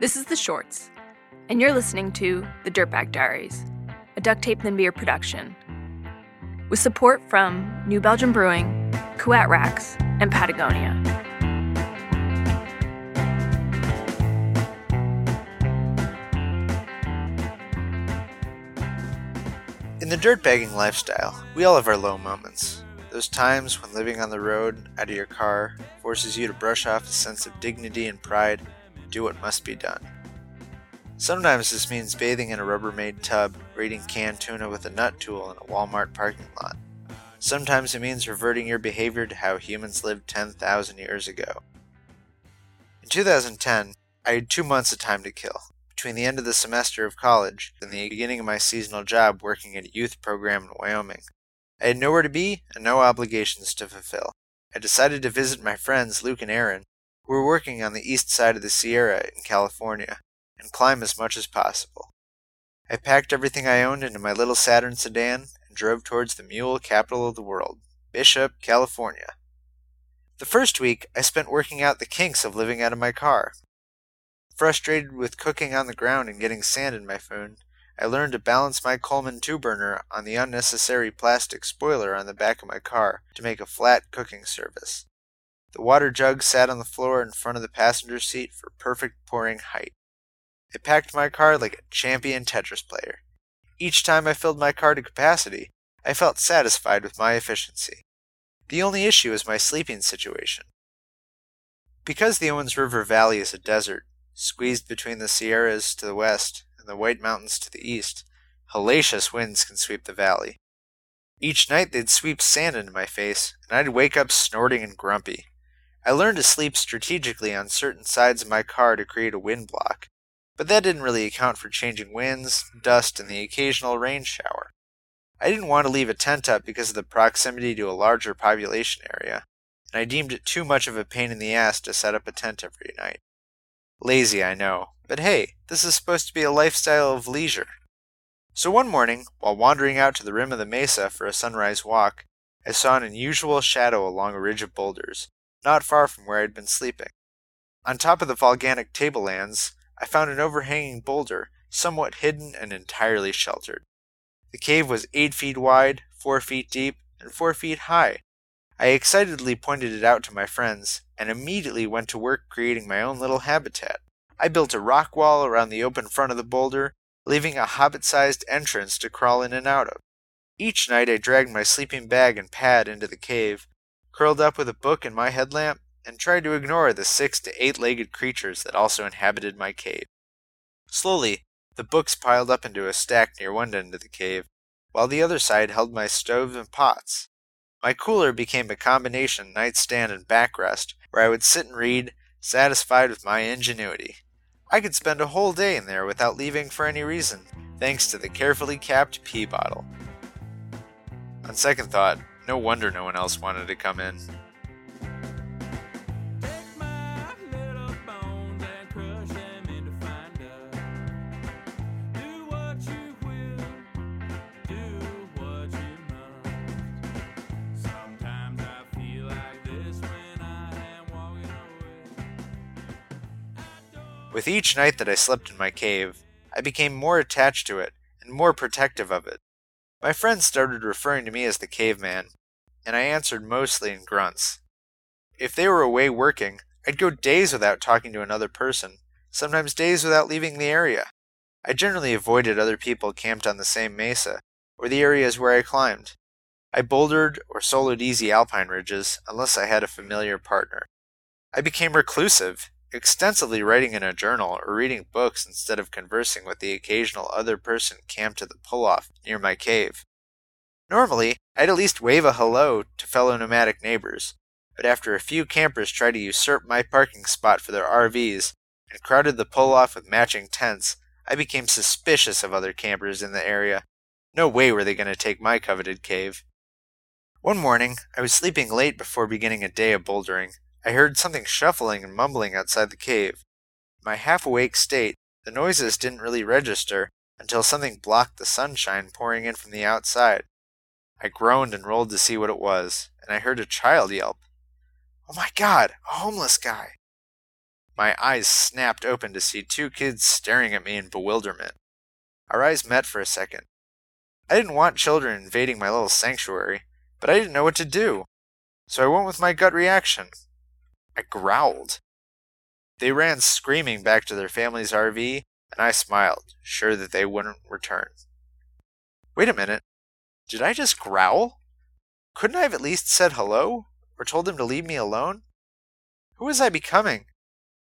This is The Shorts, and you're listening to The Dirtbag Diaries, a Duct Tape Then Beer production, with support from New Belgium Brewing, Kuat Racks, and Patagonia. In the dirtbagging lifestyle, we all have our low moments. Those times when living on the road, out of your car, forces you to brush off a sense of dignity and pride and do what must be done. Sometimes this means bathing in a Rubbermaid tub or canned tuna with a nut tool in a Walmart parking lot. Sometimes it means reverting your behavior to how humans lived 10,000 years ago. In 2010, I had two months of time to kill between the end of the semester of college and the beginning of my seasonal job working at a youth program in Wyoming. I had nowhere to be and no obligations to fulfill. I decided to visit my friends Luke and Aaron, were working on the east side of the Sierra in California, and climb as much as possible. I packed everything I owned into my little Saturn sedan and drove towards the mule capital of the world, Bishop, California. The first week I spent working out the kinks of living out of my car, Frustrated with cooking on the ground and getting sand in my food, I learned to balance my Coleman two burner on the unnecessary plastic spoiler on the back of my car to make a flat cooking surface. The water jug sat on the floor in front of the passenger seat for perfect pouring height. I packed my car like a champion Tetris player. Each time I filled my car to capacity, I felt satisfied with my efficiency. The only issue is my sleeping situation. Because the Owens River Valley is a desert, Squeezed between the Sierras to the west and the White Mountains to the east, hellacious winds can sweep the valley. Each night they'd sweep sand into my face, and I'd wake up snorting and grumpy. I learned to sleep strategically on certain sides of my car to create a wind block, but that didn't really account for changing winds, dust, and the occasional rain shower. I didn't want to leave a tent up because of the proximity to a larger population area, and I deemed it too much of a pain in the ass to set up a tent every night. Lazy, I know, but hey, this is supposed to be a lifestyle of leisure. So one morning, while wandering out to the rim of the mesa for a sunrise walk, I saw an unusual shadow along a ridge of boulders, not far from where I'd been sleeping. On top of the volcanic tablelands, I found an overhanging boulder, somewhat hidden and entirely sheltered. The cave was eight feet wide, four feet deep, and four feet high, I excitedly pointed it out to my friends, and immediately went to work creating my own little habitat. I built a rock wall around the open front of the boulder, leaving a hobbit sized entrance to crawl in and out of. Each night I dragged my sleeping bag and pad into the cave, curled up with a book and my headlamp, and tried to ignore the six to eight legged creatures that also inhabited my cave. Slowly, the books piled up into a stack near one end of the cave, while the other side held my stove and pots. My cooler became a combination nightstand and backrest, where I would sit and read, satisfied with my ingenuity. I could spend a whole day in there without leaving for any reason, thanks to the carefully capped pee bottle. On second thought, no wonder no one else wanted to come in. With each night that I slept in my cave, I became more attached to it and more protective of it. My friends started referring to me as the caveman, and I answered mostly in grunts. If they were away working, I'd go days without talking to another person, sometimes days without leaving the area. I generally avoided other people camped on the same mesa, or the areas where I climbed. I bouldered or soloed easy alpine ridges unless I had a familiar partner. I became reclusive extensively writing in a journal or reading books instead of conversing with the occasional other person camped at the pull off near my cave. Normally, I'd at least wave a hello to fellow nomadic neighbors, but after a few campers tried to usurp my parking spot for their RVs and crowded the pull off with matching tents, I became suspicious of other campers in the area. No way were they going to take my coveted cave. One morning, I was sleeping late before beginning a day of bouldering, I heard something shuffling and mumbling outside the cave. In my half awake state, the noises didn't really register until something blocked the sunshine pouring in from the outside. I groaned and rolled to see what it was, and I heard a child yelp. Oh my god, a homeless guy! My eyes snapped open to see two kids staring at me in bewilderment. Our eyes met for a second. I didn't want children invading my little sanctuary, but I didn't know what to do. So I went with my gut reaction. I growled. They ran screaming back to their family's RV, and I smiled, sure that they wouldn't return. Wait a minute. Did I just growl? Couldn't I have at least said hello? Or told them to leave me alone? Who was I becoming?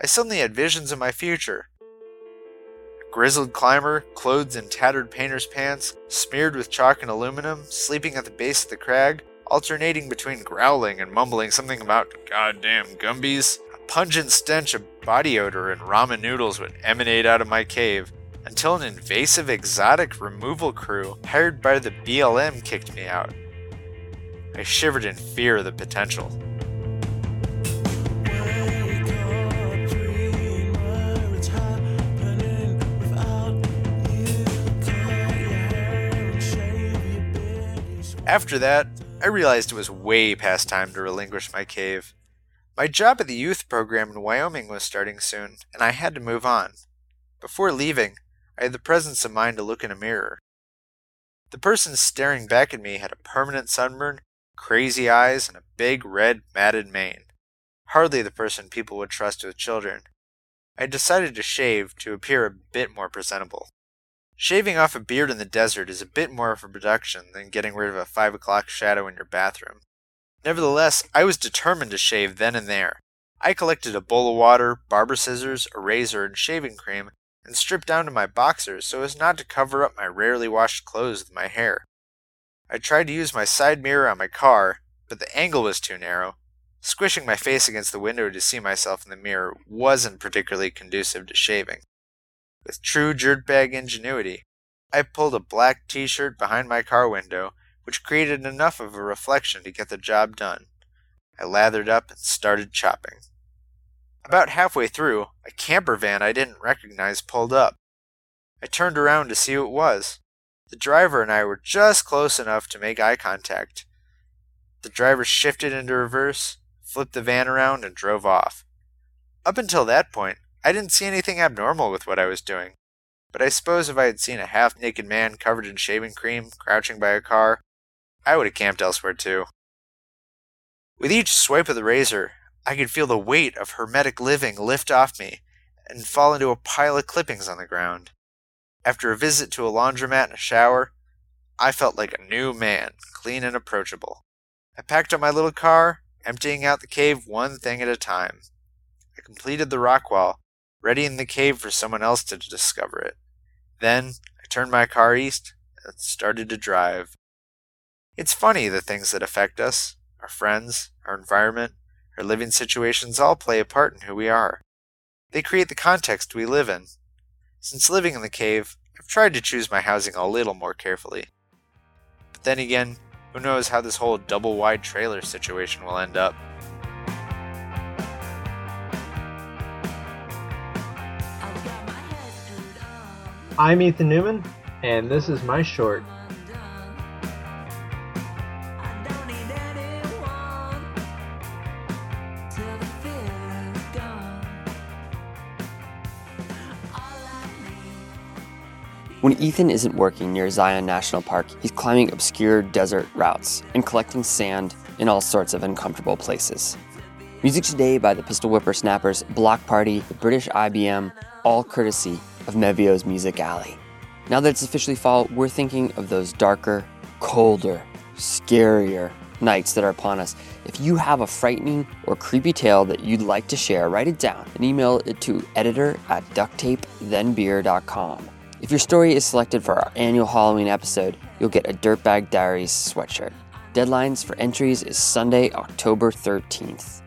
I suddenly had visions of my future. A grizzled climber, clothed in tattered painter's pants, smeared with chalk and aluminum, sleeping at the base of the crag, alternating between growling and mumbling something about goddamn Gumbies. A pungent stench of body odor and ramen noodles would emanate out of my cave, until an invasive exotic removal crew hired by the BLM kicked me out. I shivered in fear of the potential. After that, I realized it was way past time to relinquish my cave. My job at the youth program in Wyoming was starting soon, and I had to move on. Before leaving, I had the presence of mind to look in a mirror. The person staring back at me had a permanent sunburn, crazy eyes, and a big red matted mane. Hardly the person people would trust with children. I decided to shave to appear a bit more presentable. Shaving off a beard in the desert is a bit more of a production than getting rid of a five o'clock shadow in your bathroom. Nevertheless, I was determined to shave then and there. I collected a bowl of water, barber scissors, a razor, and shaving cream, and stripped down to my boxers so as not to cover up my rarely washed clothes with my hair. I tried to use my side mirror on my car, but the angle was too narrow. Squishing my face against the window to see myself in the mirror wasn't particularly conducive to shaving. With true dirtbag ingenuity, I pulled a black t shirt behind my car window, which created enough of a reflection to get the job done. I lathered up and started chopping. About halfway through, a camper van I didn't recognize pulled up. I turned around to see who it was. The driver and I were just close enough to make eye contact. The driver shifted into reverse, flipped the van around, and drove off. Up until that point, I didn't see anything abnormal with what I was doing. But I suppose if I had seen a half naked man covered in shaving cream crouching by a car, I would have camped elsewhere too. With each swipe of the razor, I could feel the weight of hermetic living lift off me and fall into a pile of clippings on the ground. After a visit to a laundromat and a shower, I felt like a new man, clean and approachable. I packed up my little car, emptying out the cave one thing at a time. I completed the rock wall, readying the cave for someone else to discover it. Then I turned my car east and started to drive. It's funny the things that affect us our friends, our environment, our living situations all play a part in who we are. They create the context we live in. Since living in the cave, I've tried to choose my housing a little more carefully. But then again, who knows how this whole double wide trailer situation will end up. I'm Ethan Newman, and this is my short. When Ethan isn't working near Zion National Park, he's climbing obscure desert routes and collecting sand in all sorts of uncomfortable places. Music today by the Pistol Whipper Snappers, Bloc Party, the British IBM, all courtesy of Mevio's Music Alley. Now that it's officially fall, we're thinking of those darker, colder, scarier nights that are upon us. If you have a frightening or creepy tale that you'd like to share, write it down and email it to editor at ducttapethenbeer.com. If your story is selected for our annual Halloween episode, you'll get a Dirtbag Diaries sweatshirt. Deadlines for entries is Sunday, October 13th.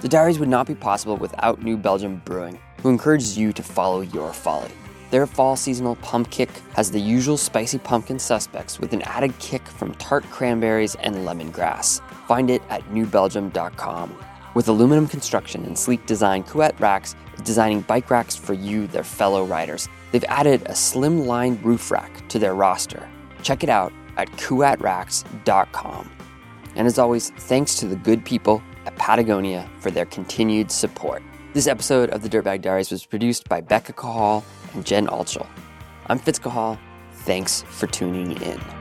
The diaries would not be possible without New Belgium Brewing, who encourages you to follow your folly. Their fall seasonal Pumpkick has the usual spicy pumpkin suspects with an added kick from tart cranberries and lemongrass. Find it at newbelgium.com. With aluminum construction and sleek design, Kuat Racks is designing bike racks for you, their fellow riders. They've added a slim line roof rack to their roster. Check it out at kuatracks.com. And as always, thanks to the good people at Patagonia for their continued support. This episode of the Dirtbag Diaries was produced by Becca Cahall and Jen Altschul. I'm Fitz Cahall. Thanks for tuning in.